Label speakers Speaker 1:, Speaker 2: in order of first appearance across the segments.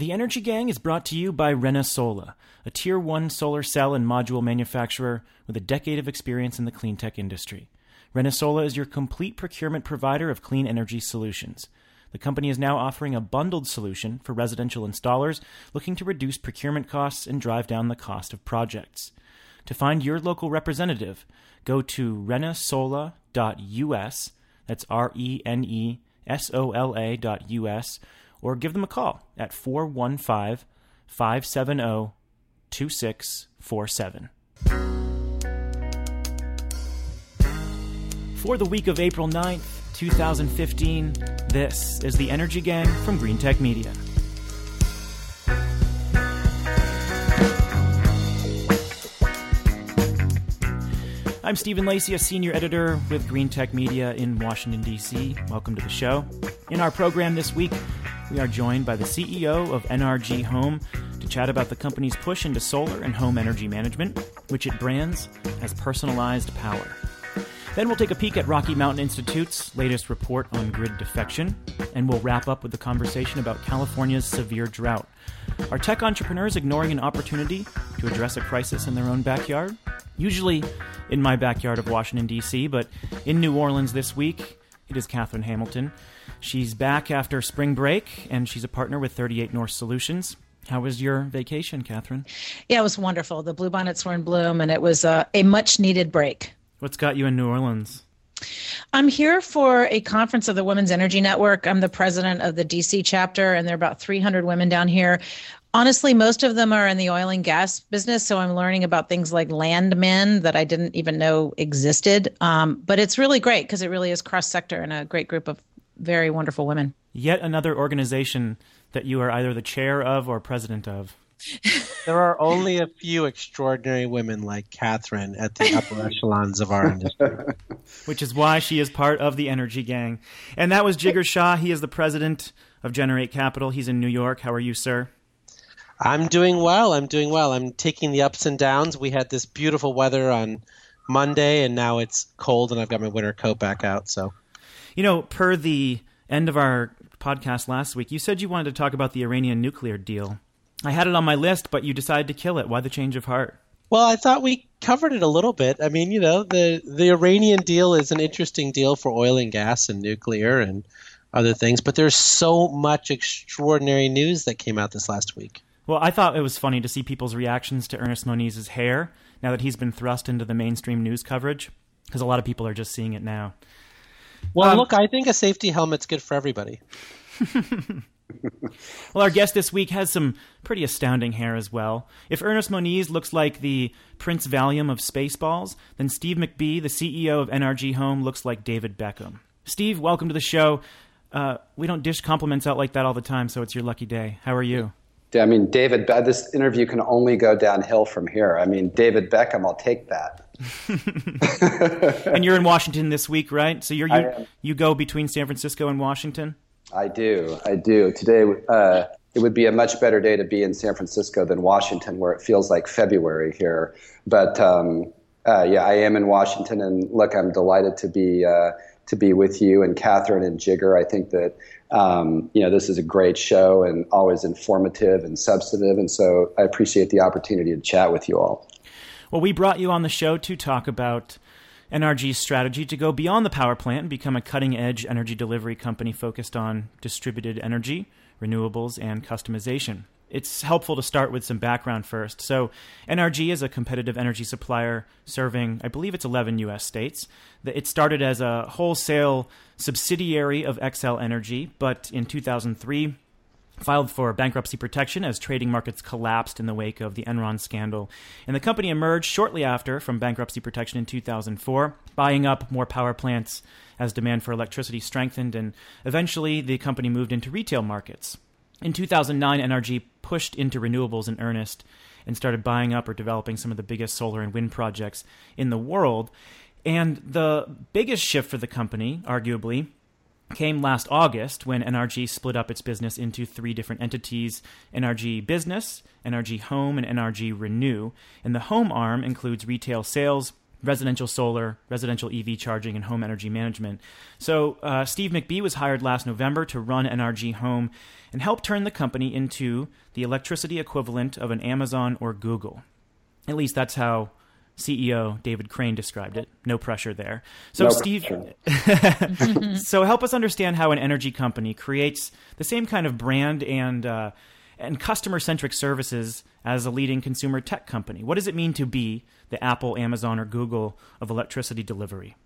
Speaker 1: The Energy Gang is brought to you by ReneSola, a Tier 1 solar cell and module manufacturer with a decade of experience in the clean tech industry. ReneSola is your complete procurement provider of clean energy solutions. The company is now offering a bundled solution for residential installers looking to reduce procurement costs and drive down the cost of projects. To find your local representative, go to renesola.us, that's R E N E S O L A dot US, or give them a call at 415 570 2647. For the week of April 9th, 2015, this is the Energy Gang from Greentech Media. I'm Stephen Lacey, a senior editor with Greentech Media in Washington, D.C. Welcome to the show. In our program this week, we are joined by the CEO of NRG Home to chat about the company's push into solar and home energy management, which it brands as personalized power. Then we'll take a peek at Rocky Mountain Institute's latest report on grid defection, and we'll wrap up with a conversation about California's severe drought. Are tech entrepreneurs ignoring an opportunity to address a crisis in their own backyard? Usually in my backyard of Washington, D.C., but in New Orleans this week, it is Katherine Hamilton. She's back after spring break, and she's a partner with 38 North Solutions. How was your vacation, Katherine?
Speaker 2: Yeah, it was wonderful. The bluebonnets were in bloom, and it was uh, a much needed break.
Speaker 1: What's got you in New Orleans?
Speaker 2: I'm here for a conference of the Women's Energy Network. I'm the president of the DC chapter, and there are about 300 women down here. Honestly, most of them are in the oil and gas business, so I'm learning about things like landmen that I didn't even know existed. Um, but it's really great because it really is cross sector and a great group of very wonderful women.
Speaker 1: Yet another organization that you are either the chair of or president of.
Speaker 3: there are only a few extraordinary women like Katherine at the upper echelons of our industry.
Speaker 1: Which is why she is part of the Energy Gang. And that was Jigar Shah. He is the president of Generate Capital. He's in New York. How are you, sir?
Speaker 3: I'm doing well. I'm doing well. I'm taking the ups and downs. We had this beautiful weather on Monday, and now it's cold, and I've got my winter coat back out. So,
Speaker 1: you know, per the end of our podcast last week, you said you wanted to talk about the Iranian nuclear deal. I had it on my list, but you decided to kill it. Why the change of heart?
Speaker 3: Well, I thought we covered it a little bit. I mean, you know, the the Iranian deal is an interesting deal for oil and gas and nuclear and other things, but there's so much extraordinary news that came out this last week.
Speaker 1: Well, I thought it was funny to see people's reactions to Ernest Moniz's hair now that he's been thrust into the mainstream news coverage, because a lot of people are just seeing it now.
Speaker 3: Well, um, look, I think a safety helmet's good for everybody.
Speaker 1: well, our guest this week has some pretty astounding hair as well. If Ernest Moniz looks like the Prince Valium of Spaceballs, then Steve McBee, the CEO of NRG Home, looks like David Beckham. Steve, welcome to the show. Uh, we don't dish compliments out like that all the time, so it's your lucky day. How are you?
Speaker 4: I mean, David, this interview can only go downhill from here. I mean, David Beckham, I'll take that.
Speaker 1: and you're in Washington this week, right? So you're, you you go between San Francisco and Washington.
Speaker 4: I do. I do. Today, uh, it would be a much better day to be in San Francisco than Washington, where it feels like February here. But um, uh, yeah, I am in Washington, and look, I'm delighted to be uh, to be with you and Katherine and Jigar. I think that um, you know this is a great show and always informative and substantive, and so I appreciate the opportunity to chat with you all.
Speaker 1: Well, we brought you on the show to talk about NRG's strategy to go beyond the power plant and become a cutting edge energy delivery company focused on distributed energy, renewables, and customization. It's helpful to start with some background first. So, NRG is a competitive energy supplier serving, I believe it's 11 US states. It started as a wholesale subsidiary of Xcel Energy, but in 2003, filed for bankruptcy protection as trading markets collapsed in the wake of the Enron scandal. And the company emerged shortly after from bankruptcy protection in 2004, buying up more power plants as demand for electricity strengthened, and eventually the company moved into retail markets. In 2009, NRG pushed into renewables in earnest and started buying up or developing some of the biggest solar and wind projects in the world. And the biggest shift for the company, arguably, came last August when NRG split up its business into three different entities NRG Business, NRG Home, and NRG Renew. And the home arm includes retail sales, residential solar, residential EV charging, and home energy management. So, uh, Steve McBee was hired last November to run NRG Home and help turn the company into the electricity equivalent of an Amazon or Google. At least that's how CEO David Crane described it. No pressure there. So,
Speaker 4: No
Speaker 1: Steve, so help us understand how an energy company creates the same kind of brand and uh, and customer centric services as a leading consumer tech company. What does it mean to be the Apple, Amazon, or Google of electricity delivery?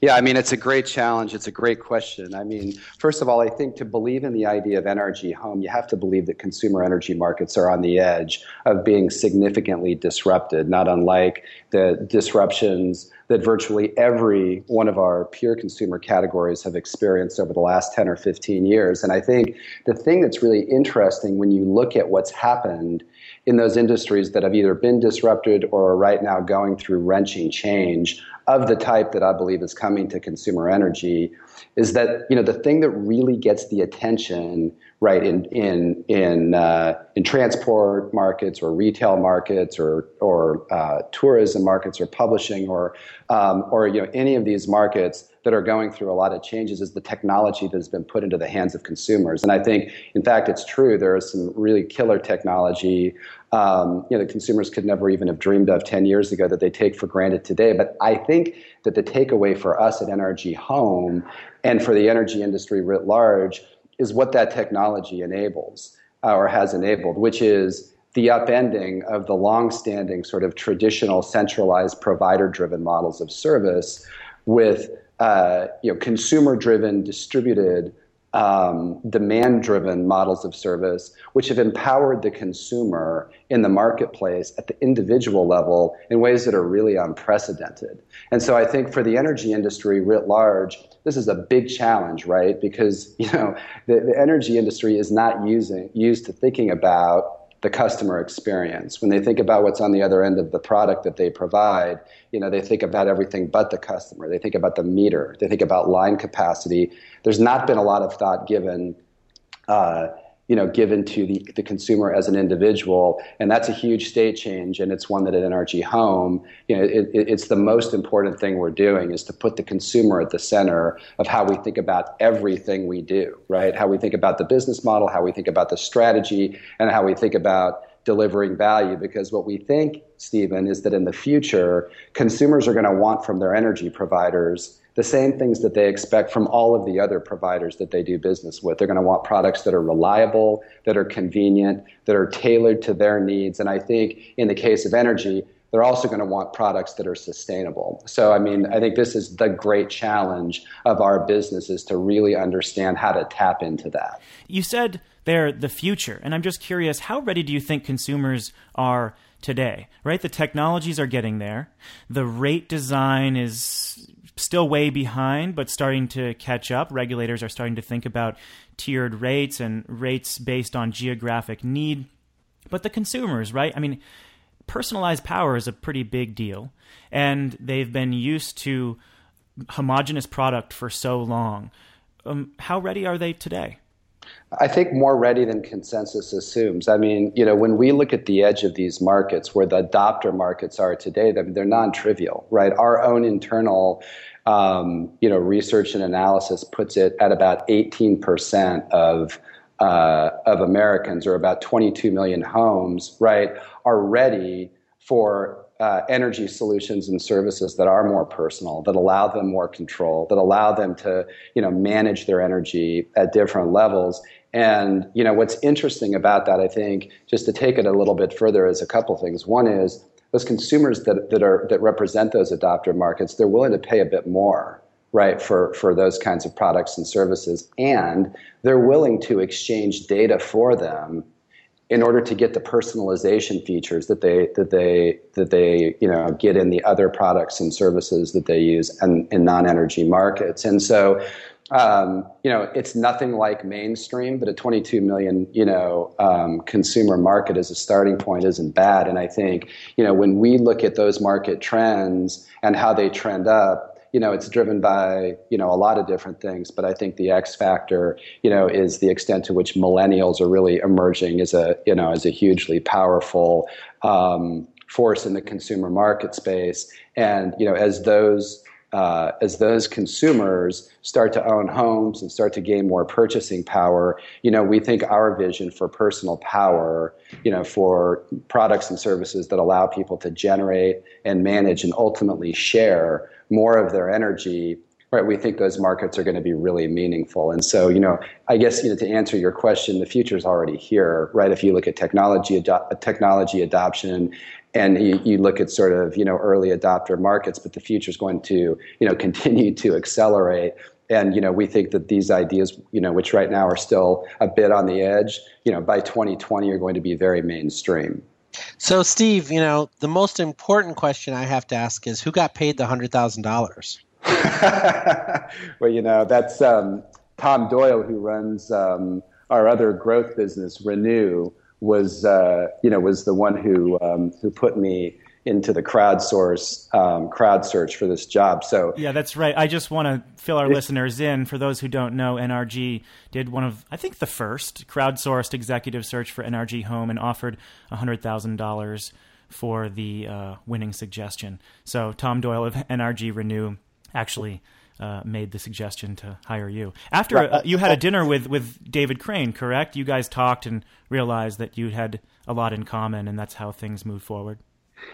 Speaker 4: Yeah, I mean, it's a great challenge. It's a great question. I mean, first of all, I think to believe in the idea of NRG Home, you have to believe that consumer energy markets are on the edge of being significantly disrupted, not unlike the disruptions that virtually every one of our pure consumer categories have experienced over the last 10 or 15 years. And I think the thing that's really interesting when you look at what's happened in those industries that have either been disrupted or are right now going through wrenching change of the type that I believe is coming to consumer energy is that you know the thing that really gets the attention right in in in uh, in transport markets or retail markets or or uh, tourism markets or publishing or um, or you know any of these markets that are going through a lot of changes is the technology that has been put into the hands of consumers. And I think, in fact, it's true. There is some really killer technology um, you know, consumers could never even have dreamed of 10 years ago that they take for granted today. But I think that the takeaway for us at NRG Home and for the energy industry writ large is what that technology enables uh, or has enabled, which is the upending of the long-standing sort of traditional centralized provider-driven models of service with uh, you know consumer-driven distributed um, demand driven models of service, which have empowered the consumer in the marketplace at the individual level in ways that are really unprecedented. And so I think for the energy industry writ large, this is a big challenge, right? Because you know the, the energy industry is not using used to thinking about the customer experience. When they think about what's on the other end of the product that they provide, you know, they think about everything but the customer. They think about the meter. They think about line capacity. There's not been a lot of thought given uh, you know, given to the, the consumer as an individual. And that's a huge state change. And it's one that at NRG Home, you know, it, it's the most important thing we're doing is to put the consumer at the center of how we think about everything we do, right? How we think about the business model, how we think about the strategy, and how we think about delivering value because what we think, Stephen, is that in the future, consumers are going to want from their energy providers the same things that they expect from all of the other providers that they do business with. They're going to want products that are reliable, that are convenient, that are tailored to their needs. And I think in the case of energy, they're also going to want products that are sustainable. So, I mean, I think this is the great challenge of our business is to really understand how to tap into that.
Speaker 1: You said they're the future, and I'm just curious, how ready do you think consumers are today? Right, the technologies are getting there. The rate design is still way behind, but starting to catch up. Regulators are starting to think about tiered rates and rates based on geographic need. But the consumers, right? I mean, personalized power is a pretty big deal, and they've been used to homogenous product for so long. Um, how ready are they today?
Speaker 4: I think more ready than consensus assumes. I mean, you know, when we look at the edge of these markets, where the adopter markets are today, I mean, they're non-trivial, right? Our own internal, um, you know, research and analysis puts it at about 18% of uh, of Americans, or about 22 million homes, right, are ready for uh, energy solutions and services that are more personal, that allow them more control, that allow them to, you know, manage their energy at different levels. And you know what's interesting about that, I think, just to take it a little bit further, is a couple things. One is those consumers that, that are that represent those adopter markets, they're willing to pay a bit more, right, for for those kinds of products and services, and they're willing to exchange data for them in order to get the personalization features that they that they that they you know get in the other products and services that they use in, in non-energy markets. And so um, you know, it's nothing like mainstream, but a 22 million, you know, um, consumer market as a starting point isn't bad. And I think, you know, when we look at those market trends and how they trend up, you know, it's driven by, you know, a lot of different things. But I think the X factor, you know, is the extent to which millennials are really emerging as a, you know, as a hugely powerful um, force in the consumer market space. And you know, as those uh, as those consumers start to own homes and start to gain more purchasing power, you know, we think our vision for personal power, you know, for products and services that allow people to generate and manage and ultimately share more of their energy right, we think those markets are going to be really meaningful. And so, you know, I guess you know to answer your question, the future is already here, right? If you look at technology ado- technology adoption, and you, you, look at sort of you know early adopter markets, but the future is going to you know continue to accelerate. And you know, we think that these ideas, you know, which right now are still a bit on the edge, you know, by 2020 are going to be very mainstream.
Speaker 3: So, Steve, you know, the most important question I have to ask is who got paid the hundred thousand dollars?
Speaker 4: well, you know, that's um, Tom Doyle, who runs um, our other growth business, Renew, was uh, you know was the one who um, who put me into the crowdsource um, crowd search for this job. So
Speaker 1: yeah, that's right. I just want to fill our listeners in. For those who don't know, NRG did one of I think the first crowdsourced executive search for NRG Home and offered hundred thousand dollars for the uh, winning suggestion. So Tom Doyle of NRG Renew actually uh, made the suggestion to hire you. After uh, you had a dinner with, with David Crane, correct? You guys talked and realized that you had a lot in common, and that's how things moved forward.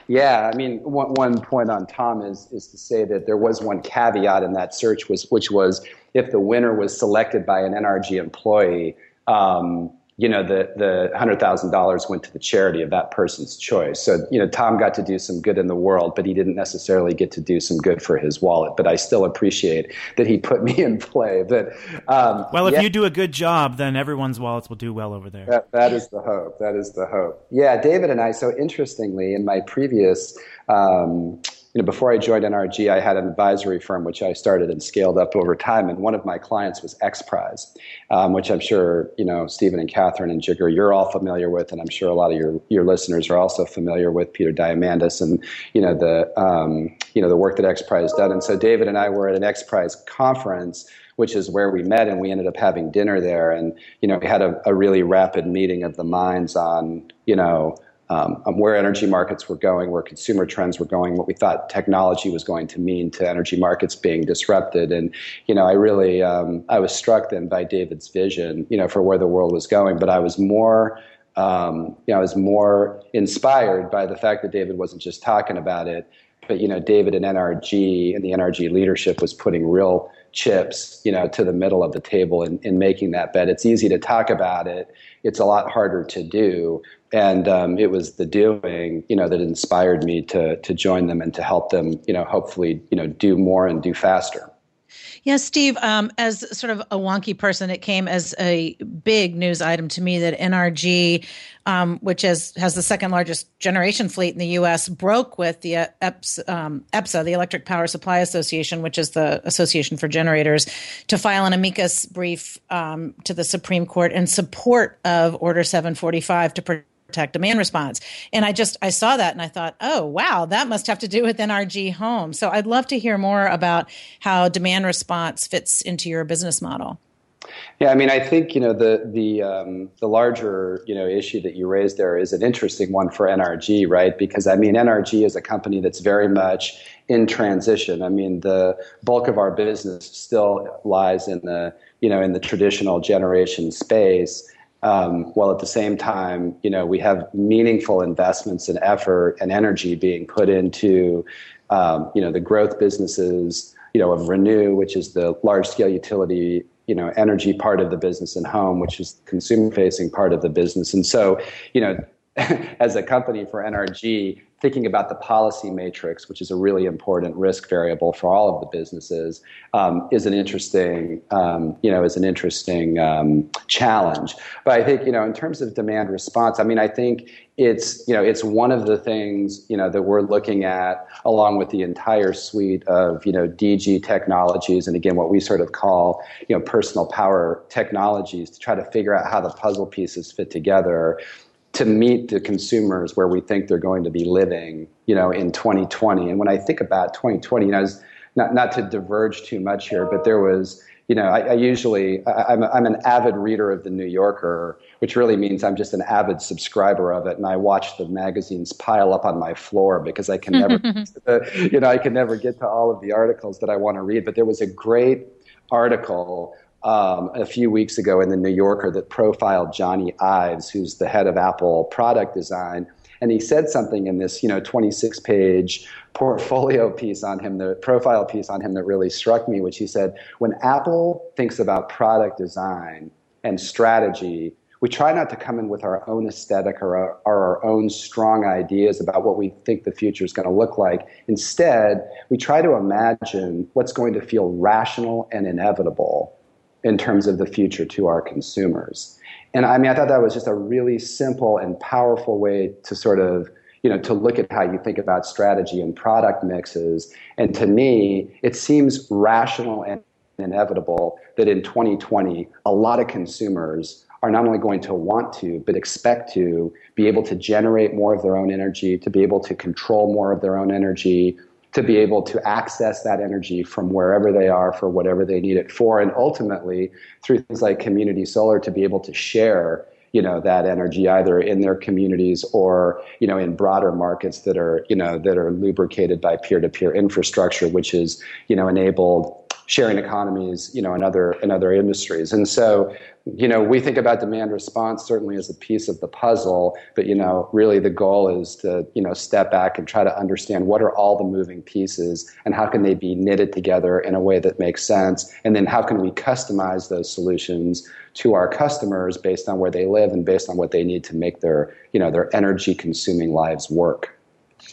Speaker 4: Yeah, I mean, one, one point on Tom is is to say that there was one caveat in that search was which was if the winner was selected by an NRG employee, um, you know, the, the $100,000 went to the charity of that person's choice. So, you know, Tom got to do some good in the world, but he didn't necessarily get to do some good for his wallet. But I still appreciate that he put me in play. But,
Speaker 1: um, well, if yeah, you do a good job, then everyone's wallets will do well over there.
Speaker 4: That, that is the hope. That is the hope. Yeah, David and I, so interestingly, in my previous, um, you know, before I joined NRG, I had an advisory firm which I started and scaled up over time, and one of my clients was XPRIZE, um, which I'm sure you know Stephen and Katherine and Jigar, you're all familiar with, and I'm sure a lot of your your listeners are also familiar with Peter Diamandis and you know the um, you know the work that XPRIZE done. And so David and I were at an XPRIZE conference which is where we met and we ended up having dinner there. And you know we had a, a really rapid meeting of the minds on you know um, um, where energy markets were going, where consumer trends were going, what we thought technology was going to mean to energy markets being disrupted. And, you know, I really, um, I was struck then by David's vision, you know, for where the world was going, but I was more, um, you know, I was more inspired by the fact that David wasn't just talking about it, but, you know, David and NRG and the NRG leadership was putting real chips, you know, to the middle of the table in making that bet. It's easy to talk about it. It's a lot harder to do and um, it was the doing you know that inspired me to to join them and to help them you know hopefully you know do more and do faster
Speaker 2: Yes, Steve, um, as sort of a wonky person, it came as a big news item to me that NRG, um, which has, has the second largest generation fleet in the U.S., broke with the uh, EPS, um, EPSA, the Electric Power Supply Association, which is the Association for Generators, to file an amicus brief um, to the Supreme Court in support of Order 745 to protect demand response. And I just I saw that and I thought, oh wow, that must have to do with NRG Home. So I'd love to hear more about how demand response fits into your business model.
Speaker 4: Yeah, I mean, I think you know the the um, the larger you know issue that you raised there is an interesting one for NRG, right? Because I mean, NRG is a company that's very much in transition. I mean, the bulk of our business still lies in the you know in the traditional generation space, um, while at the same time, you know, we have meaningful investments and effort and energy being put into, um, you know, the growth businesses, you know, of Renew, which is the large scale utility, you know, energy part of the business and home, which is consumer facing part of the business. And so, you know, as a company for NRG, thinking about the policy matrix, which is a really important risk variable for all of the businesses, um, is an interesting, um, you know, is an interesting um, challenge. But I think, you know, in terms of demand response, I mean, I think it's, you know, it's one of the things, you know, that we're looking at along with the entire suite of, you know, DG technologies, and again, what we sort of call, you know, personal power technologies to try to figure out how the puzzle pieces fit together to meet the consumers where we think they're going to be living, you know, in 2020. And when I think about 2020, you know, not not to diverge too much here, but there was, you know, I, I usually I, am I'm, I'm an avid reader of the New Yorker, which really means I'm just an avid subscriber of it, and I watch the magazines pile up on my floor because I can never, the, you know, I can never get to all of the articles that I want to read. But there was a great article um, a few weeks ago in the New Yorker that profiled Jony Ives, who's the head of Apple product design, and he said something in this, you know, 26 page portfolio piece on him, the profile piece on him that really struck me, which he said, when Apple thinks about product design and strategy, we try not to come in with our own aesthetic or our, or our own strong ideas about what we think the future is going to look like. Instead, we try to imagine what's going to feel rational and inevitable in terms of the future to our consumers. And I mean, I thought that was just a really simple and powerful way to sort of, you know, to look at how you think about strategy and product mixes. And to me, it seems rational and inevitable that in 2020, a lot of consumers are not only going to want to, but expect to be able to generate more of their own energy, to be able to control more of their own energy, to be able to access that energy from wherever they are for whatever they need it for, and ultimately through things like community solar to be able to share you know that energy either in their communities or you know in broader markets that are you know that are lubricated by peer-to-peer infrastructure which is you know enabled sharing economies, you know, in other in other industries. And so, you know, we think about demand response certainly as a piece of the puzzle, but you know, really the goal is to you know step back and try to understand what are all the moving pieces and how can they be knitted together in a way that makes sense, and then how can we customize those solutions to our customers based on where they live and based on what they need to make their you know their energy consuming lives work.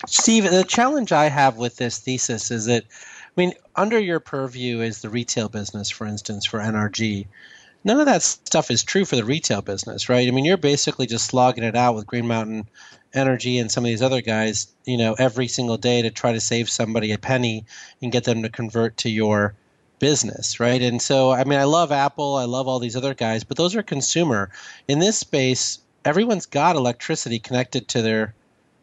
Speaker 3: Steve, the challenge I have with this thesis is that mean, under your purview is the retail business, for instance, for NRG. None of that stuff is true for the retail business, right? I mean, you're basically just slogging it out with Green Mountain Energy and some of these other guys, you know, every single day to try to save somebody a penny and get them to convert to your business, right? And so, I mean, I love Apple, I love all these other guys, but those are consumer. In this space, everyone's got electricity connected to their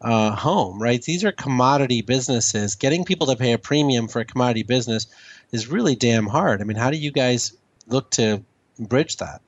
Speaker 3: uh, home, right? These are commodity businesses. Getting people to pay a premium for a commodity business is really damn hard. I mean, how do you guys look to bridge that?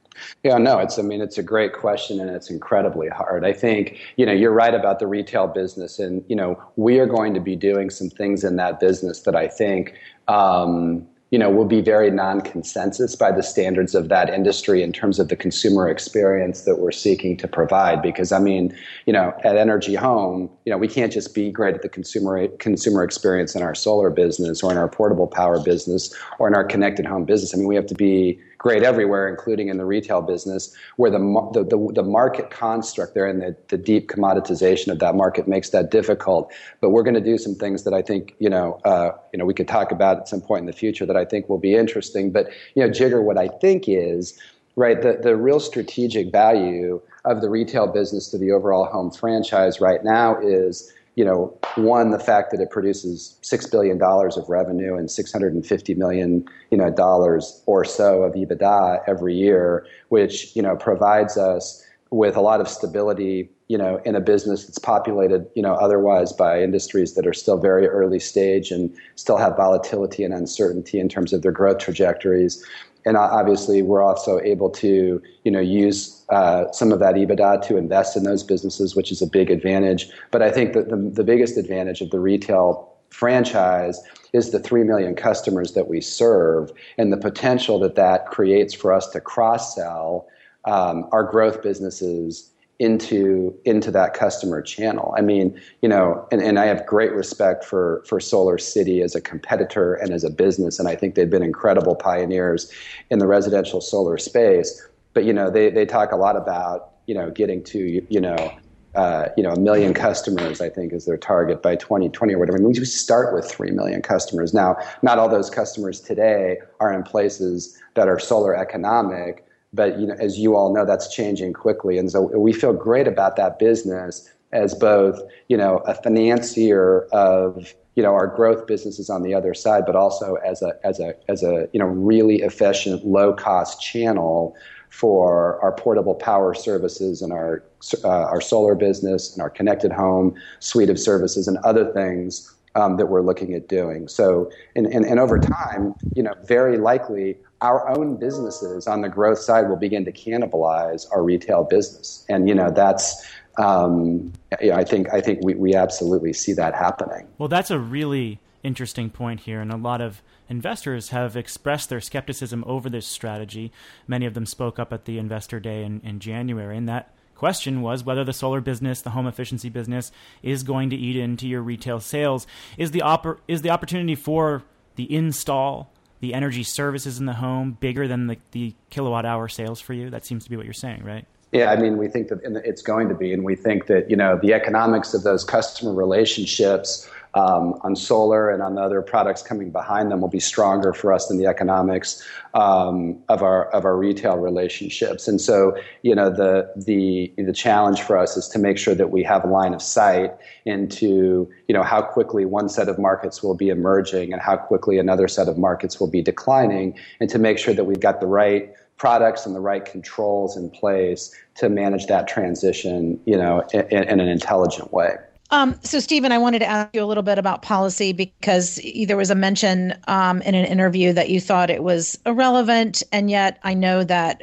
Speaker 4: Yeah, no, it's I mean it's a great question and it's incredibly hard. I think, you know, you're right about the retail business and, you know, we are going to be doing some things in that business that I think um, you know, will be very non-consensus by the standards of that industry in terms of the consumer experience that we're seeking to provide. Because I mean, you know, at NRG Home, you know, we can't just be great at the consumer consumer experience in our solar business or in our portable power business or in our connected home business. I mean, we have to be great everywhere, including in the retail business, where the the, the, the market construct there and the, the deep commoditization of that market makes that difficult. But we're going to do some things that I think you know uh, you know we could talk about at some point in the future that I think will be interesting. But you know, Jigar, what I think is right the the real strategic value of the retail business to the overall home franchise right now is you know, one, the fact that it produces six billion dollars of revenue and six hundred and fifty million, you know, dollars or so of EBITDA every year, which you know provides us with a lot of stability, you know, in a business that's populated, you know, otherwise by industries that are still very early stage and still have volatility and uncertainty in terms of their growth trajectories and obviously we're also able to you know use uh, some of that EBITDA to invest in those businesses, which is a big advantage. But I think that the, the biggest advantage of the retail franchise is the 3 million customers that we serve and the potential that that creates for us to cross sell um, our growth businesses into into that customer channel. I mean, you know, and, and I have great respect for for SolarCity as a competitor and as a business, and I think they've been incredible pioneers in the residential solar space. But you know, they they talk a lot about you know getting to you know. Uh, you know, a million customers, I think, is their target by 2020 or whatever. I mean, we start with 3 million customers. Now, not all those customers today are in places that are solar economic, but you know, as you all know, that's changing quickly, and so we feel great about that business as both you know a financier of you know our growth businesses on the other side, but also as a as a as a you know really efficient, low cost channel for our portable power services and our uh, our solar business and our connected home suite of services and other things um, that we're looking at doing. So, and, and, and over time, you know, very likely our own businesses on the growth side will begin to cannibalize our retail business. And, you know, that's, um, I think, I think we, we absolutely see that happening.
Speaker 1: Well, that's a really interesting point here. And a lot of investors have expressed their skepticism over this strategy. Many of them spoke up at the investor day in, in January, and that question was whether the solar business, the home efficiency business, is going to eat into your retail sales. Is the oppor- is the opportunity for the install, the energy services in the home, bigger than the, the kilowatt hour sales for you? That seems to be what you're saying, right?
Speaker 4: Yeah, I mean, we think that it's going to be, and we think that you know the economics of those customer relationships um, on solar and on the other products coming behind them will be stronger for us than the economics um, of our of our retail relationships. And so, you know, the the the challenge for us is to make sure that we have a line of sight into you know how quickly one set of markets will be emerging and how quickly another set of markets will be declining, and to make sure that we've got the right products and the right controls in place to manage that transition, you know, in, in an intelligent way.
Speaker 2: Um, so, Stephen, I wanted to ask you a little bit about policy because there was a mention um, in an interview that you thought it was irrelevant, and yet I know that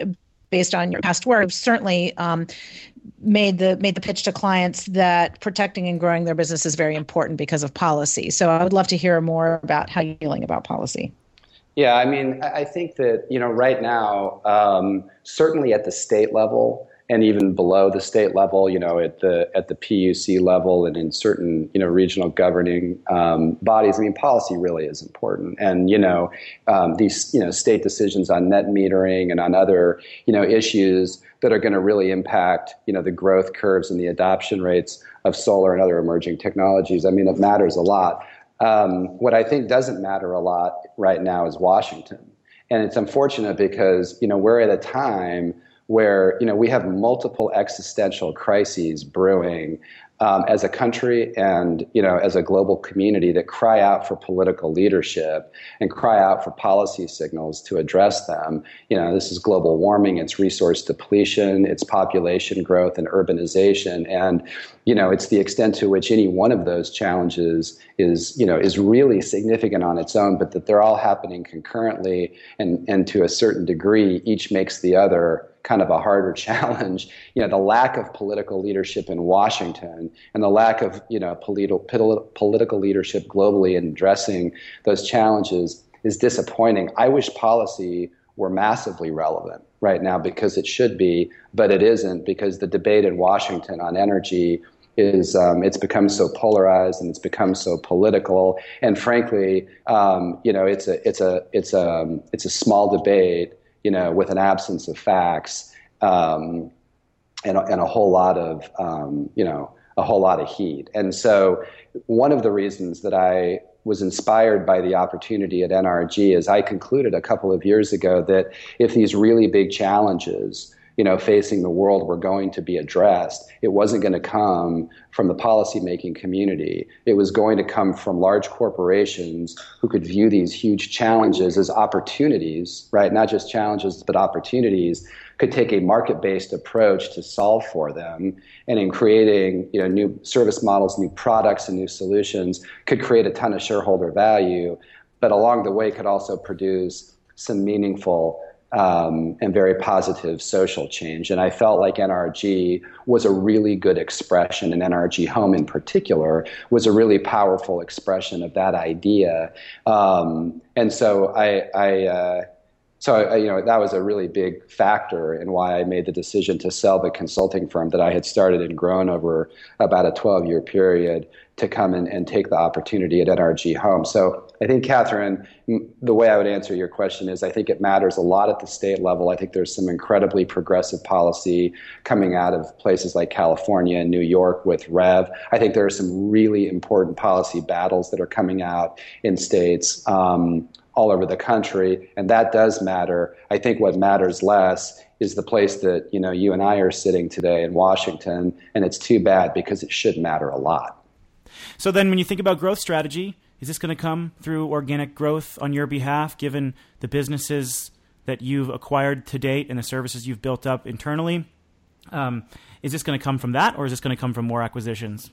Speaker 2: based on your past work, certainly um, made the made the pitch to clients that protecting and growing their business is very important because of policy. So, I would love to hear more about how you're feeling about policy.
Speaker 4: Yeah, I mean, I think that you know, right now, um, certainly at the state level and even below the state level, you know, at the at the PUC level and in certain you know regional governing um, bodies. I mean, policy really is important, and you know, um, these you know state decisions on net metering and on other you know issues that are going to really impact you know the growth curves and the adoption rates of solar and other emerging technologies. I mean, it matters a lot. Um, what I think doesn't matter a lot right now is Washington, and it's unfortunate because you know we're at a time where you know we have multiple existential crises brewing um, as a country and you know as a global community that cry out for political leadership and cry out for policy signals to address them. You know, this is global warming, it's resource depletion, it's population growth and urbanization, and you know it's the extent to which any one of those challenges is you know is really significant on its own, but that they're all happening concurrently and and to a certain degree each makes the other kind of a harder challenge. You know, the lack of political leadership in Washington and the lack of you know political political leadership globally in addressing those challenges is disappointing. I wish policy were massively relevant right now because it should be, but it isn't because the debate in Washington on energy is um, it's become so polarized and it's become so political and frankly um, you know it's a it's a it's a um, it's a small debate you know, with an absence of facts um, and, and a whole lot of, um, you know, a whole lot of heat. And so, one of the reasons that I was inspired by the opportunity at NRG is I concluded a couple of years ago that if these really big challenges you know, facing the world were going to be addressed. It wasn't going to come from the policymaking community. It was going to come from large corporations who could view these huge challenges as opportunities, right? Not just challenges, but opportunities. Could take a market-based approach to solve for them, and in creating, you know, new service models, new products, and new solutions, could create a ton of shareholder value. But along the way, could also produce some meaningful um, and very positive social change. And I felt like NRG was a really good expression, and NRG Home in particular was a really powerful expression of that idea. Um, and so I, I uh, so you know that was a really big factor in why I made the decision to sell the consulting firm that I had started and grown over about a 12 year period to come in and take the opportunity at NRG Home. So I think, Katherine, the way I would answer your question is I think it matters a lot at the state level. I think there's some incredibly progressive policy coming out of places like California and New York with REV. I think there are some really important policy battles that are coming out in states. Um, all over the country, and that does matter. I think what matters less is the place that you know you and I are sitting today in Washington, and it's too bad because it should matter a lot.
Speaker 1: So then, when you think about growth strategy, is this going to come through organic growth on your behalf, given the businesses that you've acquired to date and the services you've built up internally? Um, is this going to come from that, or is this going to come from more acquisitions?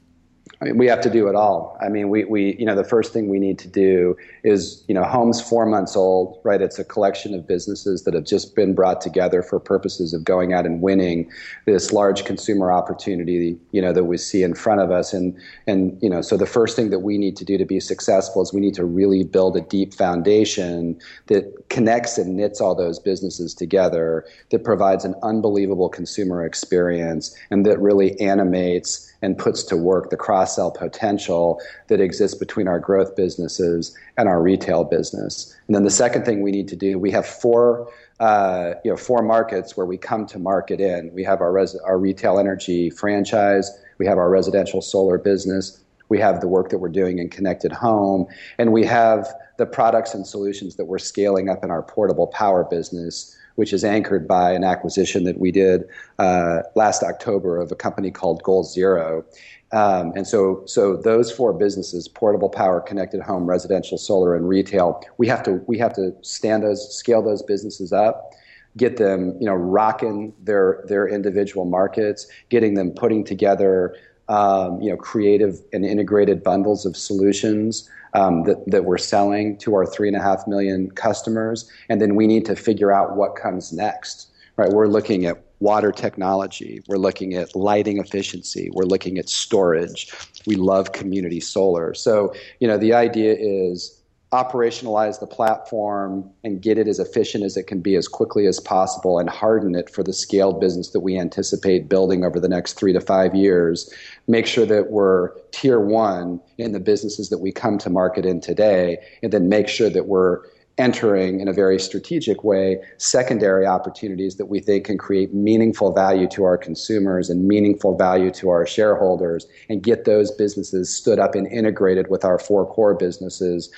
Speaker 4: I mean, we have to do it all. I mean, we, we, you know, the first thing we need to do is, you know, Home's four months old, right? It's a collection of businesses that have just been brought together for purposes of going out and winning this large consumer opportunity, you know, that we see in front of us. And, and, you know, so the first thing that we need to do to be successful is we need to really build a deep foundation that connects and knits all those businesses together, that provides an unbelievable consumer experience, and that really animates and puts to work the cross sell potential that exists between our growth businesses and our retail business. And then the second thing we need to do, we have four. Uh, you know, four markets where we come to market in. We have our res- our retail energy franchise. We have our residential solar business. We have the work that we're doing in connected home, and we have the products and solutions that we're scaling up in our portable power business which is anchored by an acquisition that we did uh, last October of a company called Goal Zero. Um, and so, so those four businesses: portable power, connected home, residential solar, and retail. We have to we have to stand those, scale those businesses up, get them, you know, rocking their their individual markets, getting them putting together, um, you know, creative and integrated bundles of solutions um, that, that we're selling to our three and a half million customers. And then we need to figure out what comes next, right? We're looking at water technology. We're looking at lighting efficiency. We're looking at storage. We love community solar. So, you know, the idea is operationalize the platform and get it as efficient as it can be as quickly as possible and harden it for the scaled business that we anticipate building over the next three to five years. Make sure that we're tier one in the businesses that we come to market in today, and then make sure that we're entering in a very strategic way secondary opportunities that we think can create meaningful value to our consumers and meaningful value to our shareholders and get those businesses stood up and integrated with our four core businesses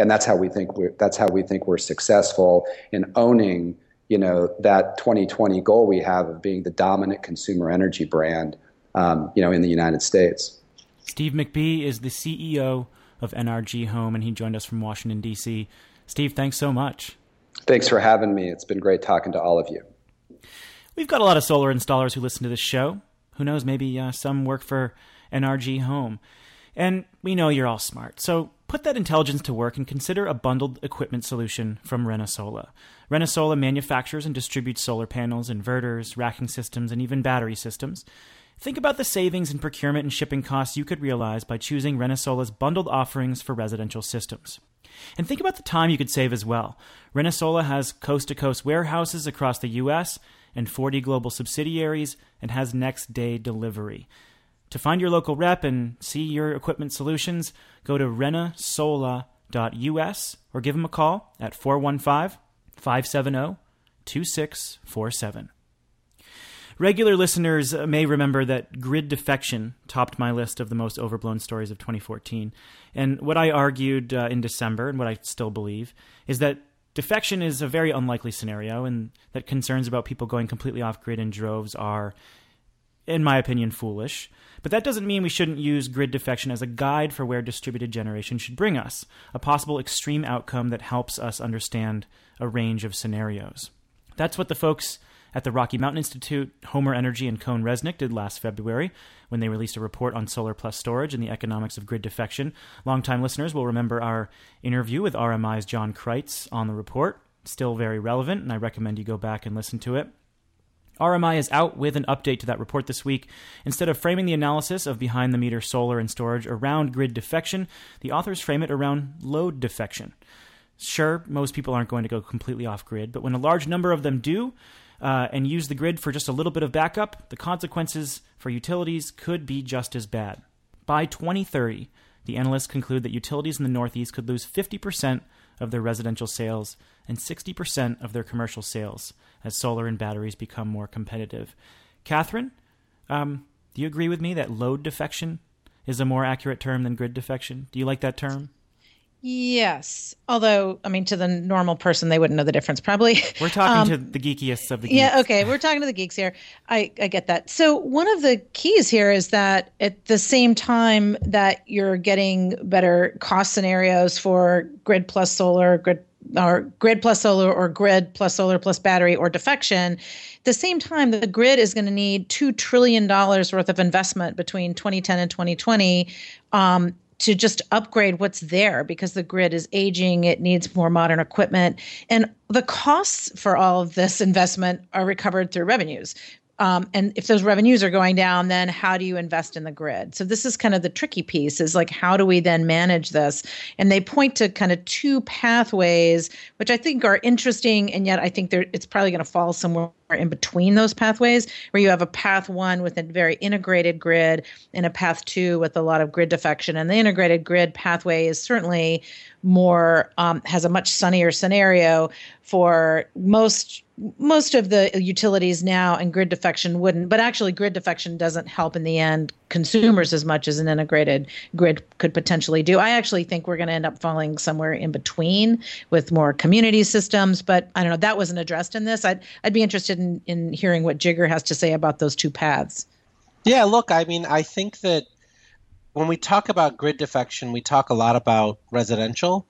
Speaker 4: and that's how we think we're that's how we think we're successful in owning you know that 2020 goal we have of being the dominant consumer energy brand um, you know in the United States.
Speaker 1: Steve McBee is the CEO of NRG Home, and he joined us from Washington D.C. Steve, thanks so much.
Speaker 4: Thanks for having me. It's been great talking to all of you.
Speaker 1: We've got a lot of solar installers who listen to this show. Who knows? Maybe uh, some work for NRG Home. And we know you're all smart. So put that intelligence to work and consider a bundled equipment solution from Renesola. Renesola manufactures and distributes solar panels, inverters, racking systems, and even battery systems. Think about the savings in procurement and shipping costs you could realize by choosing Renesola's bundled offerings for residential systems. And think about the time you could save as well. Renesola has coast to coast warehouses across the US and 40 global subsidiaries and has next day delivery. To find your local rep and see your equipment solutions, go to renesola.us or give them a call at 415 570 2647. Regular listeners may remember that grid defection topped my list of the most overblown stories of 2014. And what I argued uh, in December, and what I still believe, is that defection is a very unlikely scenario, and that concerns about people going completely off grid in droves are, in my opinion, foolish. But that doesn't mean we shouldn't use grid defection as a guide for where distributed generation should bring us, a possible extreme outcome that helps us understand a range of scenarios. That's what the folks at the Rocky Mountain Institute, Homer Energy, and CohnReznick did last February when they released a report on solar plus storage and the economics of grid defection. Longtime listeners will remember our interview with RMI's Jon Creyts on the report. Still very relevant, and I recommend you go back and listen to it. RMI is out with an update to that report this week. Instead of framing the analysis of behind the meter solar and storage around grid defection, the authors frame it around load defection. Sure, most people aren't going to go completely off grid, but when a large number of them do, uh, and use the grid for just a little bit of backup, the consequences for utilities could be just as bad. By 2030, the analysts conclude that utilities in the Northeast could lose 50% of their residential sales and 60% of their commercial sales as solar and batteries become more competitive. Katherine, um, do you agree with me that load defection is a more accurate term than grid defection? Do you like that term?
Speaker 2: Yes. Although, I mean, to the normal person, they wouldn't know the difference probably.
Speaker 1: We're talking um, to the geekiest of the geeks.
Speaker 2: Yeah, okay. We're talking to the geeks here. I, I get that. So, one of the keys here is that at the same time that you're getting better cost scenarios for grid plus solar, grid or grid plus solar or grid plus solar plus battery or defection. At the same time, the grid is going to need $2 trillion worth of investment between 2010 and 2020 um, to just upgrade what's there because the grid is aging, it needs more modern equipment. And the costs for all of this investment are recovered through revenues. Um, and if those revenues are going down, then how do you invest in the grid? So this is kind of the tricky piece is like, how do we then manage this? And they point to kind of two pathways, which I think are interesting. And yet I think it's probably going to fall somewhere in between those pathways where you have a path one with a very integrated grid and a path two with a lot of grid defection. And the integrated grid pathway is certainly more, um, has a much sunnier scenario for most most of the utilities now and grid defection wouldn't but actually grid defection doesn't help in the end consumers as much as an integrated grid could potentially do i actually think we're going to end up falling somewhere in between with more community systems but i don't know that wasn't addressed in this i'd, I'd be interested in, in hearing what Jigar has to say about those two paths
Speaker 3: yeah look i mean i think that when we talk about grid defection we talk a lot about residential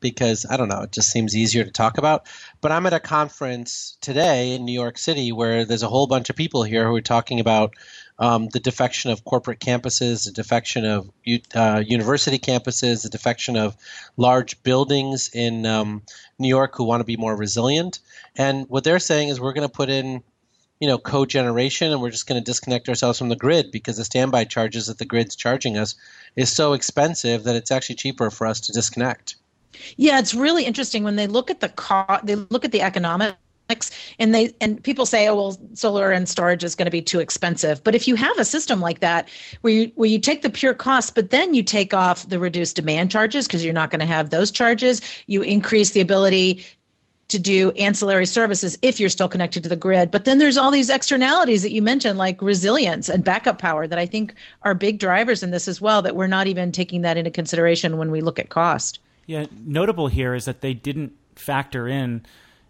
Speaker 3: because I don't know, it just seems easier to talk about. But I'm at a conference today in New York City where there's a whole bunch of people here who are talking about um, the defection of corporate campuses, the defection of uh, university campuses, the defection of large buildings in um, New York who want to be more resilient. And what they're saying is we're going to put in you know cogeneration and we're just going to disconnect ourselves from the grid because the standby charges that the grid's charging us is so expensive that it's actually cheaper for us to disconnect.
Speaker 2: Yeah, it's really interesting when they look at the cost, they look at the economics and they and people say oh well solar and storage is going to be too expensive. But if you have a system like that where you where you take the pure cost but then you take off the reduced demand charges because you're not going to have those charges you increase the ability to do ancillary services if you're still connected to the grid but then there's all these externalities that you mentioned like resilience and backup power that i think are big drivers in this as well that we're not even taking that into consideration when we look at cost
Speaker 1: yeah, notable here is that they didn't factor in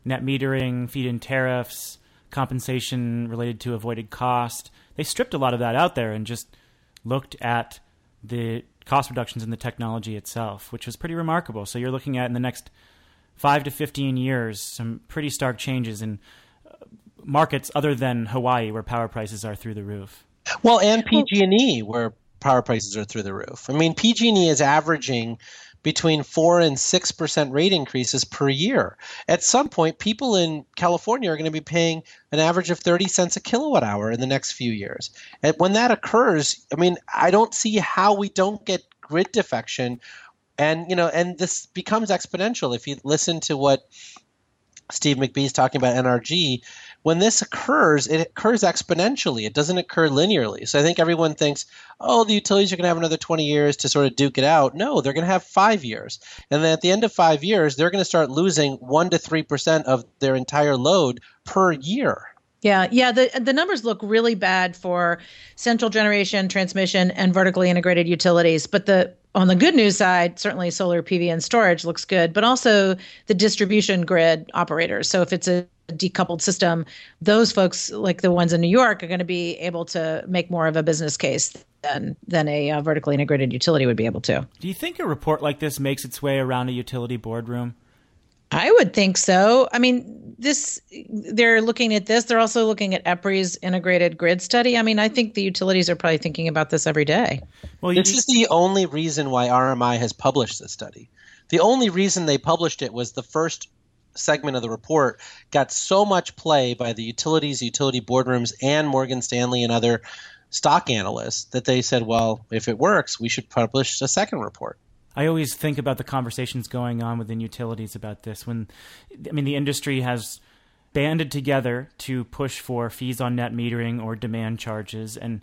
Speaker 1: net metering, feed in tariffs, compensation related to avoided cost. They stripped a lot of that out there and just looked at the cost reductions in the technology itself, which was pretty remarkable. So you're looking at in the next five to 15 years some pretty stark changes in uh, markets other than Hawaii, where power prices are through the roof.
Speaker 3: Well, and PG&E, where power prices are through the roof. I mean, PG&E is averaging between 4 and 6% rate increases per year. At some point, people in California are going to be paying an average of 30 cents a kilowatt hour in the next few years. And when that occurs, I mean, I don't see how we don't get grid defection and you know and this becomes exponential if you listen to what Steve McBee is talking about NRG when this occurs, it occurs exponentially. It doesn't occur linearly. So I think everyone thinks, oh, the utilities are going to have another 20 years to sort of duke it out. No, they're going to have five years. And then at the end of five years, they're going to start losing 1% to 3% of their entire load per year.
Speaker 2: Yeah, yeah. The the numbers look really bad for central generation, transmission, and vertically integrated utilities. But the on the good news side, certainly solar PV and storage looks good, but also the distribution grid operators. So if it's a decoupled system, those folks, like the ones in New York, are going to be able to make more of a business case than than a uh, vertically integrated utility would be able to.
Speaker 1: Do you think a report like this makes its way around a utility boardroom?
Speaker 2: I would think so. I mean, this they're looking at this. They're also looking at EPRI's integrated grid study. I mean, I think the utilities are probably thinking about this every day.
Speaker 3: Well, this is the only reason why RMI has published this study. The only reason they published it was the first segment of the report got so much play by the utilities, utility boardrooms, and Morgan Stanley and other stock analysts that they said, well, if it works, we should publish a second report.
Speaker 1: I always think about the conversations going on within utilities about this. When, I mean, the industry has banded together to push for fees on net metering or demand charges and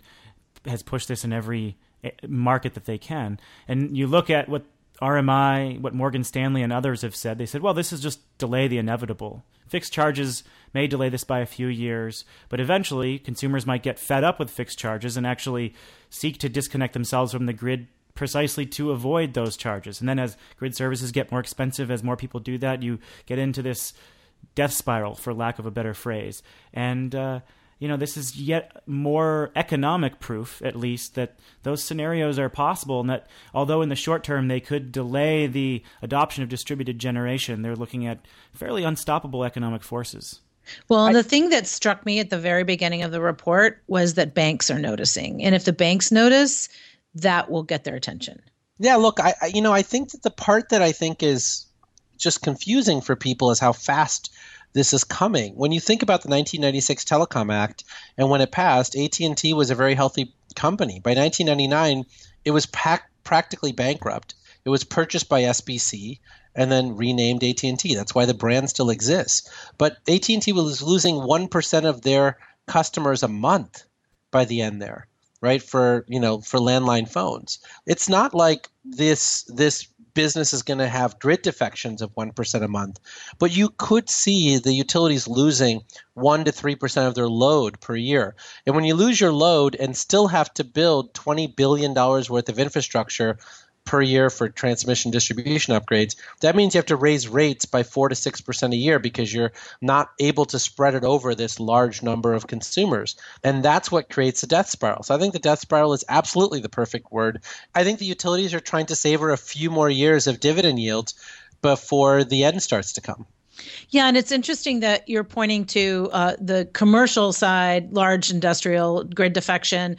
Speaker 1: has pushed this in every eh, market that they can. And you look at what RMI, what Morgan Stanley and others have said, they said, well, this is just delay the inevitable. Fixed charges may delay this by a few years, but eventually consumers might get fed up with fixed charges and actually seek to disconnect themselves from the grid precisely to avoid those charges. And then as grid services get more expensive, as more people do that, you get into this death spiral, for lack of a better phrase. And uh, you know, this is yet more economic proof, at least, that those scenarios are possible, and that although in the short term they could delay the adoption of distributed generation, they're looking at fairly unstoppable economic forces.
Speaker 2: Well, I, the thing that struck me at the very beginning of the report was that banks are noticing, and if the banks notice, that will get their attention.
Speaker 3: Yeah, look, I, I you know I think that the part that I think is just confusing for people is how fast this is coming. When you think about the 1996 Telecom Act and when it passed, AT&T was a very healthy company. By 1999, it was pac- practically bankrupt. It was purchased by SBC and then renamed AT&T. That's why the brand still exists. But AT&T was losing 1% of their customers a month by the end there, right? For, you know, for landline phones. It's not like this this business is going to have grid defections of 1% a month. But you could see the utilities losing 1 to 3% of their load per year. And when you lose your load and still have to build $20 billion worth of infrastructure per year for transmission distribution upgrades, that means you have to raise rates by 4 to 6% a year because you're not able to spread it over this large number of consumers. And that's what creates the death spiral. So I think the death spiral is absolutely the perfect word. I think the utilities are trying to savor a few more years of dividend yields before the end starts to come.
Speaker 2: Yeah, and it's interesting that you're pointing to uh, the commercial side, large industrial grid defection.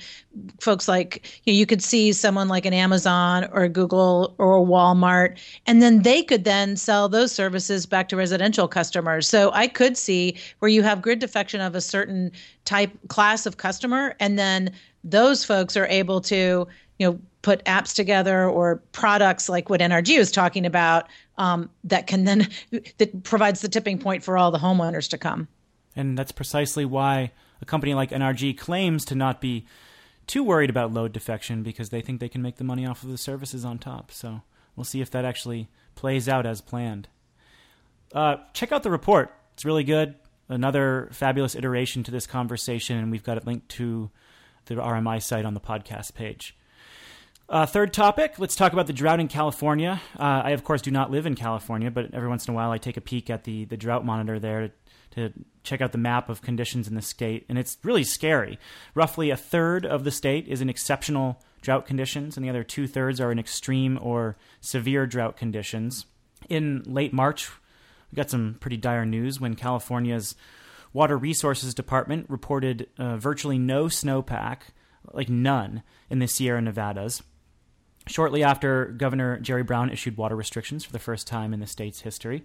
Speaker 2: Folks like you, know, you could see someone like an Amazon or Google or Walmart, and then they could then sell those services back to residential customers. So I could see where you have grid defection of a certain type class of customer, and then those folks are able to you know put apps together or products like what NRG was talking about um, that can then that provides the tipping point for all the homeowners to come.
Speaker 1: And that's precisely why a company like NRG claims to not be too worried about load defection because they think they can make the money off of the services on top. So we'll see if that actually plays out as planned. Uh, check out the report; it's really good. Another fabulous iteration to this conversation, and we've got it linked to the RMI site on the podcast page. Uh, third topic, let's talk about the drought in California. Uh, I, of course, do not live in California, but every once in a while I take a peek at the, the drought monitor there to, to check out the map of conditions in the state, and it's really scary. Roughly a third of the state is in exceptional drought conditions, and the other two thirds are in extreme or severe drought conditions. In late March, we got some pretty dire news when California's Water Resources Department reported uh, virtually no snowpack, like none, in the Sierra Nevadas. Shortly after Governor Jerry Brown issued water restrictions for the first time in the state's history.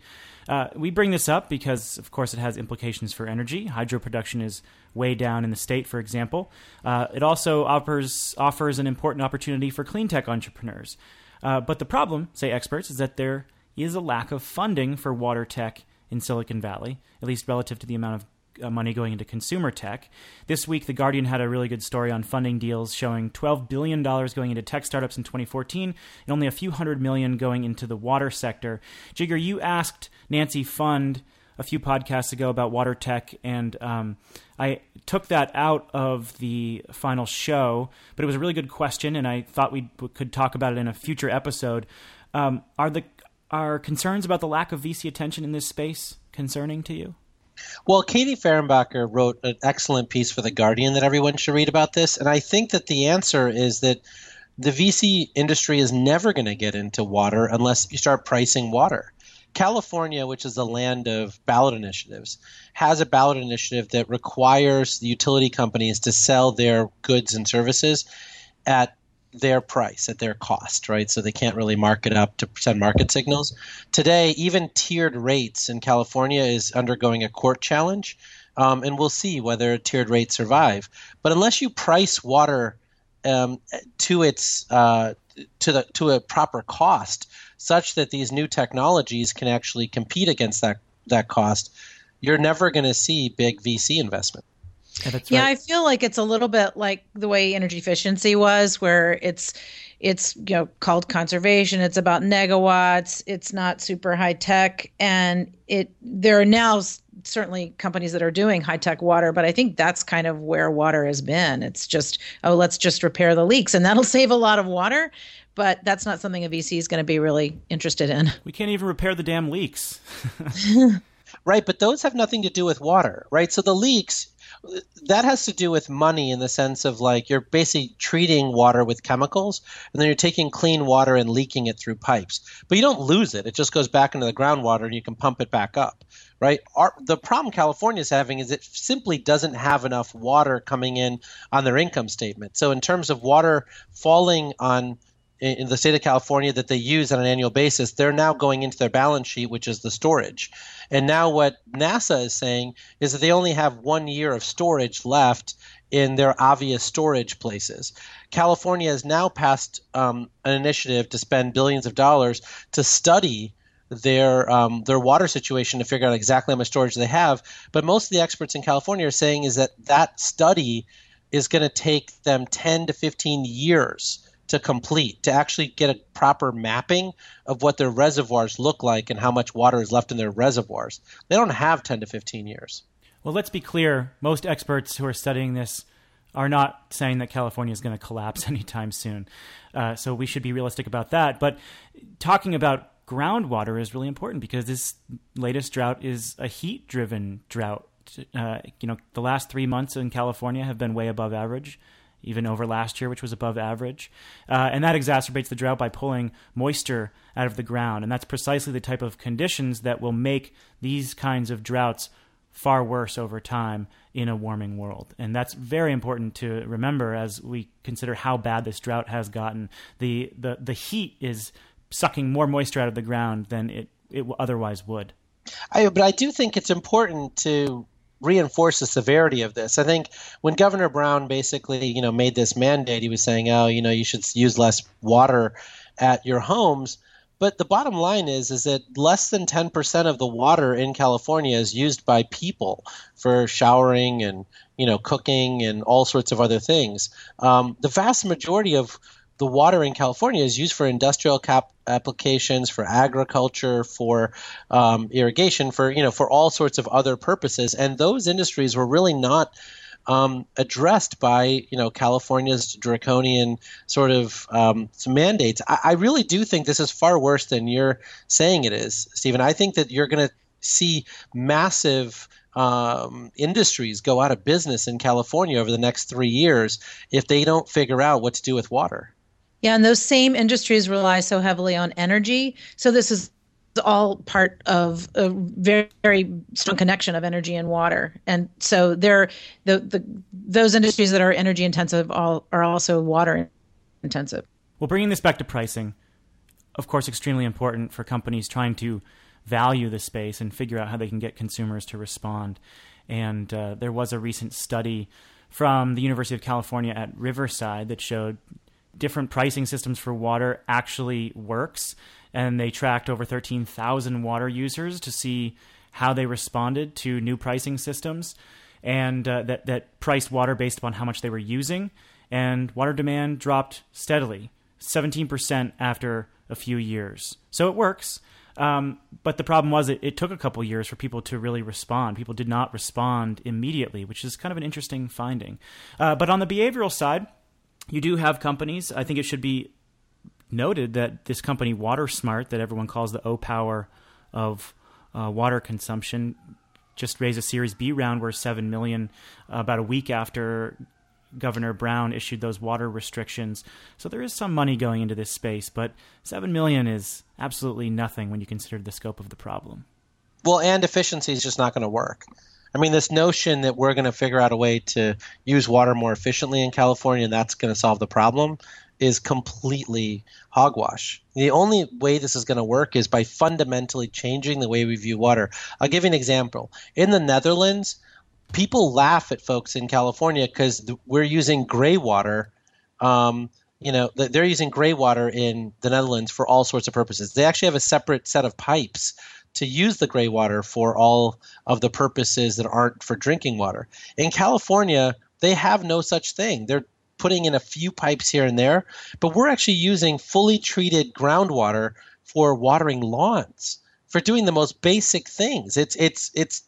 Speaker 1: Uh, we bring this up because, of course, it has implications for energy. Hydro production is way down in the state, for example. Uh, it also offers, offers an important opportunity for clean tech entrepreneurs. Uh, but the problem, say experts, is that there is a lack of funding for water tech in Silicon Valley, at least relative to the amount of uh, money going into consumer tech. This week, The Guardian had a really good story on funding deals showing $12 billion going into tech startups in 2014 and only a few hundred million going into the water sector. Jigar, you asked Nancy Pfund a few podcasts ago about water tech, and um, I took that out of the final show, but it was a really good question, and I thought we could talk about it in a future episode. Um, are the are concerns about the lack of VC attention in this space concerning to you?
Speaker 3: Well, Katie Fehrenbacher wrote an excellent piece for The Guardian that everyone should read about this. And I think that the answer is that the VC industry is never going to get into water unless you start pricing water. California, which is the land of ballot initiatives, has a ballot initiative that requires the utility companies to sell their goods and services at their price at their cost, right? So they can't really mark it up to send market signals. Today, even tiered rates in California is undergoing a court challenge, um, and we'll see whether tiered rates survive. But unless you price water um, to its uh, to the to a proper cost, such that these new technologies can actually compete against that that cost, you're never going to see big VC investment.
Speaker 2: Yeah, yeah I feel like it's a little bit like the way energy efficiency was, where it's it's you know called conservation. It's about megawatts. It's not super high tech, and it there are now certainly companies that are doing high tech water, but I think that's kind of where water has been. It's just oh, let's just repair the leaks, and that'll save a lot of water. But that's not something a VC is going to be really interested in.
Speaker 1: We can't even repair the damn leaks.
Speaker 3: right, but those have nothing to do with water, right? So the leaks that has to do with money in the sense of like you're basically treating water with chemicals and then you're taking clean water and leaking it through pipes. But you don't lose it. It just goes back into the groundwater and you can pump it back up. Right? Our, the problem California is having is it simply doesn't have enough water coming in on their income statement. So in terms of water falling on in the state of California that they use on an annual basis, they're now going into their balance sheet, which is the storage. And now what NASA is saying is that they only have one year of storage left in their obvious storage places. California has now passed um, an initiative to spend billions of dollars to study their um, their water situation to figure out exactly how much storage they have. But most of the experts in California are saying is that that study is going to take them 10 to 15 years to complete to actually get a proper mapping of what their reservoirs look like and how much water is left in their reservoirs. They don't have 10 to 15 years.
Speaker 1: Well, let's be clear. Most experts who are studying this are not saying that California is going to collapse anytime soon. Uh, so we should be realistic about that. But talking about groundwater is really important because this latest drought is a heat driven drought. Uh, you know, the last three months in California have been way above average even over last year, which was above average. Uh, and that exacerbates the drought by pulling moisture out of the ground. And that's precisely the type of conditions that will make these kinds of droughts far worse over time in a warming world. And that's very important to remember as we consider how bad this drought has gotten. The, the, the heat is sucking more moisture out of the ground than it, it otherwise would.
Speaker 3: I, but I do think it's important to reinforce the severity of this. I think when Governor Brown basically, you know, made this mandate, he was saying, "Oh, you know, you should use less water at your homes." But the bottom line is, is that less than 10% of the water in California is used by people for showering and, you know, cooking and all sorts of other things. Um, the vast majority of the water in California is used for industrial cap applications, for agriculture, for um, irrigation, for you know, for all sorts of other purposes. And those industries were really not um, addressed by you know California's draconian sort of um, mandates. I, I, really do think this is far worse than you're saying it is, Stephen. I think that you're going to see massive. Um, industries go out of business in California over the next three years if they don't figure out what to do with water.
Speaker 2: Yeah, and those same industries rely so heavily on energy. So this is all part of a very, very strong connection of energy and water. And so they're the, the those industries that are energy intensive all are also water intensive.
Speaker 1: Well, bringing this back to pricing, of course, extremely important for companies trying to value the space and figure out how they can get consumers to respond. And uh, there was a recent study from the University of California at Riverside that showed different pricing systems for water actually works. And they tracked over 13,000 water users to see how they responded to new pricing systems and uh, that, that priced water based upon how much they were using. And water demand dropped steadily, 17% after a few years. So it works. Um, but the problem was it, it took a couple years for people to really respond. People did not respond immediately, which is kind of an interesting finding. Uh, but on the behavioral side, you do have companies. I think it should be noted that this company, WaterSmart, that everyone calls the Opower of uh, water consumption, just raised a Series B round worth seven million uh, about a week after Governor Brown issued those water restrictions. So there is some money going into this space, but seven million is absolutely nothing when you consider the scope of the problem.
Speaker 3: Well, and efficiency is just not going to work. I mean, this notion that we're going to figure out a way to use water more efficiently in California and that's going to solve the problem is completely hogwash. The only way this is going to work is by fundamentally changing the way we view water. I'll give you an example. In the Netherlands, people laugh at folks in California because we're using gray water. Um, you know, they're using gray water in the Netherlands for all sorts of purposes. They actually have a separate set of pipes to use the gray water for all of the purposes that aren't for drinking water. In California, they have no such thing. They're putting in a few pipes here and there, but we're actually using fully treated groundwater for watering lawns, for doing the most basic things. It's it's it's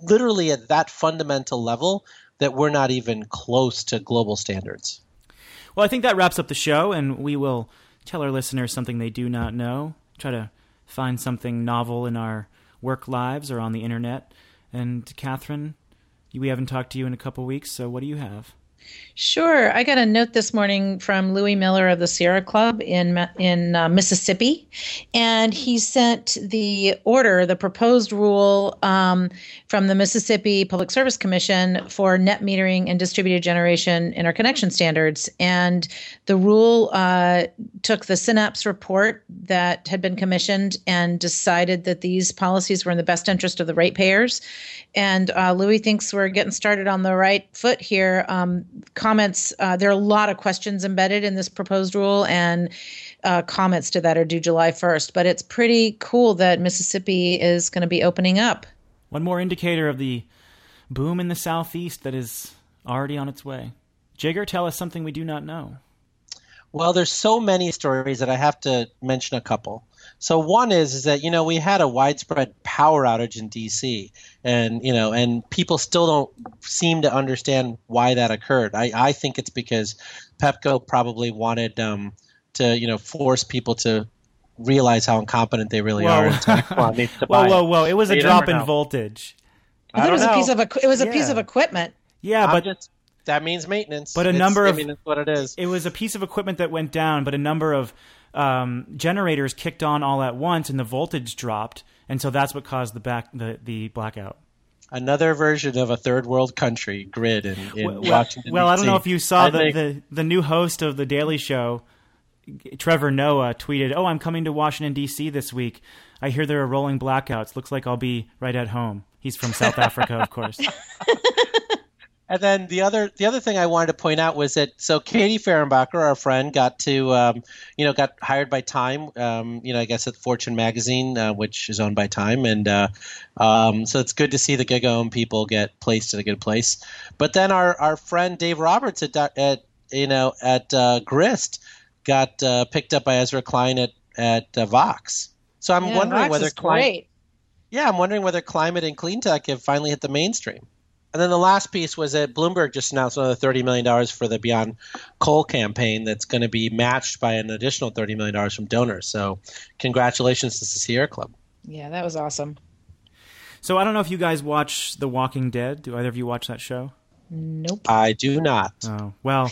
Speaker 3: literally at that fundamental level that we're not even close to global standards.
Speaker 1: Well, I think that wraps up the show, and we will tell our listeners something they do not know. Try to find something novel in our work lives or on the internet. And Katherine, We haven't talked to you in a couple weeks, so what do you have?
Speaker 2: Sure. I got a note this morning from Louis Miller of the Sierra Club in in uh, Mississippi, and he sent the order, the proposed rule um, from the Mississippi Public Service Commission for net metering and distributed generation interconnection standards. And the rule uh, took the Synapse report that had been commissioned and decided that these policies were in the best interest of the ratepayers. And uh, Louis thinks we're getting started on the right foot here. Um, comments. Uh, there are a lot of questions embedded in this proposed rule, and uh, comments to that are due July 1st. But it's pretty cool that Mississippi is going to be opening up.
Speaker 1: One more indicator of the boom in the Southeast that is already on its way. Jigar, tell us something we do not know.
Speaker 3: Well, there's so many stories that I have to mention a couple. So one is is that you know we had a widespread power outage in DC, and you know, and people still don't seem to understand why that occurred. I, I think it's because Pepco probably wanted um, to you know force people to realize how incompetent they really
Speaker 1: whoa.
Speaker 3: are.
Speaker 1: And whoa, whoa, whoa! It was a drop in voltage.
Speaker 2: I, I it was know. a piece of it was a yeah. piece of equipment.
Speaker 1: Yeah, but
Speaker 3: just, that means maintenance.
Speaker 1: But a number of
Speaker 3: I mean, that's what it is.
Speaker 1: It was a piece of equipment that went down, but a number of um, generators kicked on all at once, and the voltage dropped, and so that's what caused the back the, the blackout.
Speaker 3: Another version of a third world country grid in, in
Speaker 1: well,
Speaker 3: Washington.
Speaker 1: Well, I don't know if you saw the, think... the the new host of the Daily Show. Trevor Noah tweeted, "Oh, I'm coming to Washington D.C. this week. I hear there are rolling blackouts. Looks like I'll be right at home." He's from South Africa, of course.
Speaker 3: And then the other the other thing I wanted to point out was that so Katie Fehrenbacher, our friend, got to um, you know got hired by Time, um, you know I guess at Fortune magazine, uh, which is owned by Time, and uh, um, so it's good to see the GigaOM people get placed in a good place. But then our our friend Dave Roberts at, at you know at uh, Grist got uh, picked up by Ezra Klein at at uh, Vox. So I'm
Speaker 2: yeah,
Speaker 3: wondering
Speaker 2: Vox
Speaker 3: whether
Speaker 2: climate.
Speaker 3: Yeah, I'm wondering whether climate and clean tech have finally hit the mainstream. And then the last piece was that Bloomberg just announced another $30 million for the Beyond Coal campaign that's going to be matched by an additional $30 million from donors. So, congratulations to the Sierra Club.
Speaker 2: Yeah, that was awesome.
Speaker 1: So, I don't know if you guys watch The Walking Dead. Do either of you watch that show?
Speaker 2: Nope.
Speaker 3: I do not.
Speaker 1: Oh, well,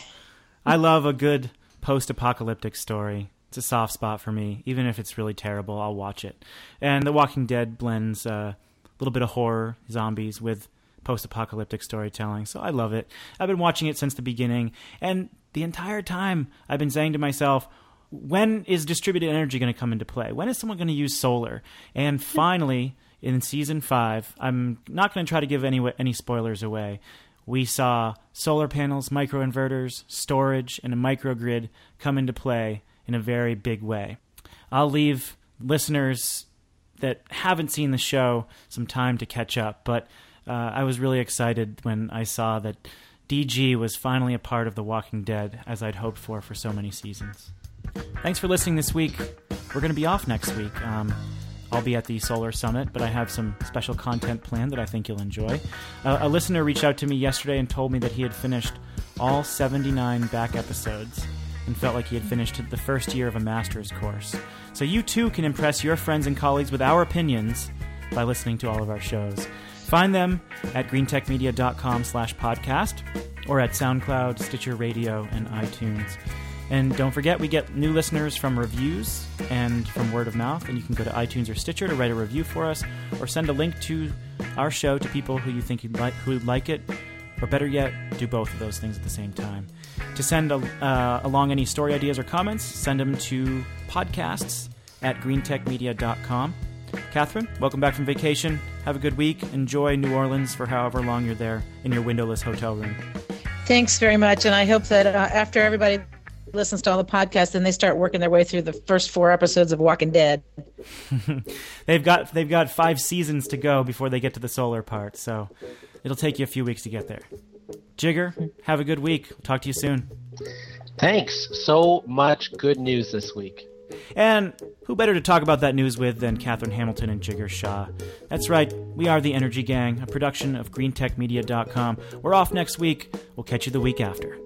Speaker 1: I love a good post apocalyptic story. It's a soft spot for me. Even if it's really terrible, I'll watch it. And The Walking Dead blends uh, a little bit of horror, zombies, with post apocalyptic storytelling. So I love it. I've been watching it since the beginning. And the entire time, I've been saying to myself, when is distributed energy going to come into play? When is someone going to use solar? And finally, in season five, I'm not going to try to give any any spoilers away. We saw solar panels, microinverters, storage, and a microgrid come into play in a very big way. I'll leave listeners that haven't seen the show some time to catch up, but uh, I was really excited when I saw that DG was finally a part of The Walking Dead, as I'd hoped for for so many seasons. Thanks for listening this week. We're going to be off next week. Um, I'll be at the Solar Summit, but I have some special content planned that I think you'll enjoy. Uh, a listener reached out to me yesterday and told me that he had finished all 79 back episodes and felt like he had finished the first year of a master's course. So you too can impress your friends and colleagues with our opinions by listening to all of our shows. Find them at greentechmedia.com slash podcast or at SoundCloud, Stitcher Radio, and iTunes. And don't forget, we get new listeners from reviews and from word of mouth. And you can go to iTunes or Stitcher to write a review for us, or send a link to our show to people who you think you'd like, who'd like it, or better yet, do both of those things at the same time. To send a, uh, along any story ideas or comments, send them to podcasts at greentechmedia.com. Katherine, welcome back from vacation. Have a good week. Enjoy New Orleans for however long you're there in your windowless hotel room.
Speaker 2: Thanks very much. And I hope that uh, after everybody listens to all the podcasts, then they start working their way through the first four episodes of Walking Dead.
Speaker 1: they've got they've got five seasons to go before they get to the solar part, so it'll take you a few weeks to get there. Jigar, have a good week. talk to you soon.
Speaker 3: Thanks. So much good news this week.
Speaker 1: And who better to talk about that news with than Katherine Hamilton and Jigar Shah? That's right, we are the Energy Gang, a production of GreenTechMedia.com. We're off next week. We'll catch you the week after.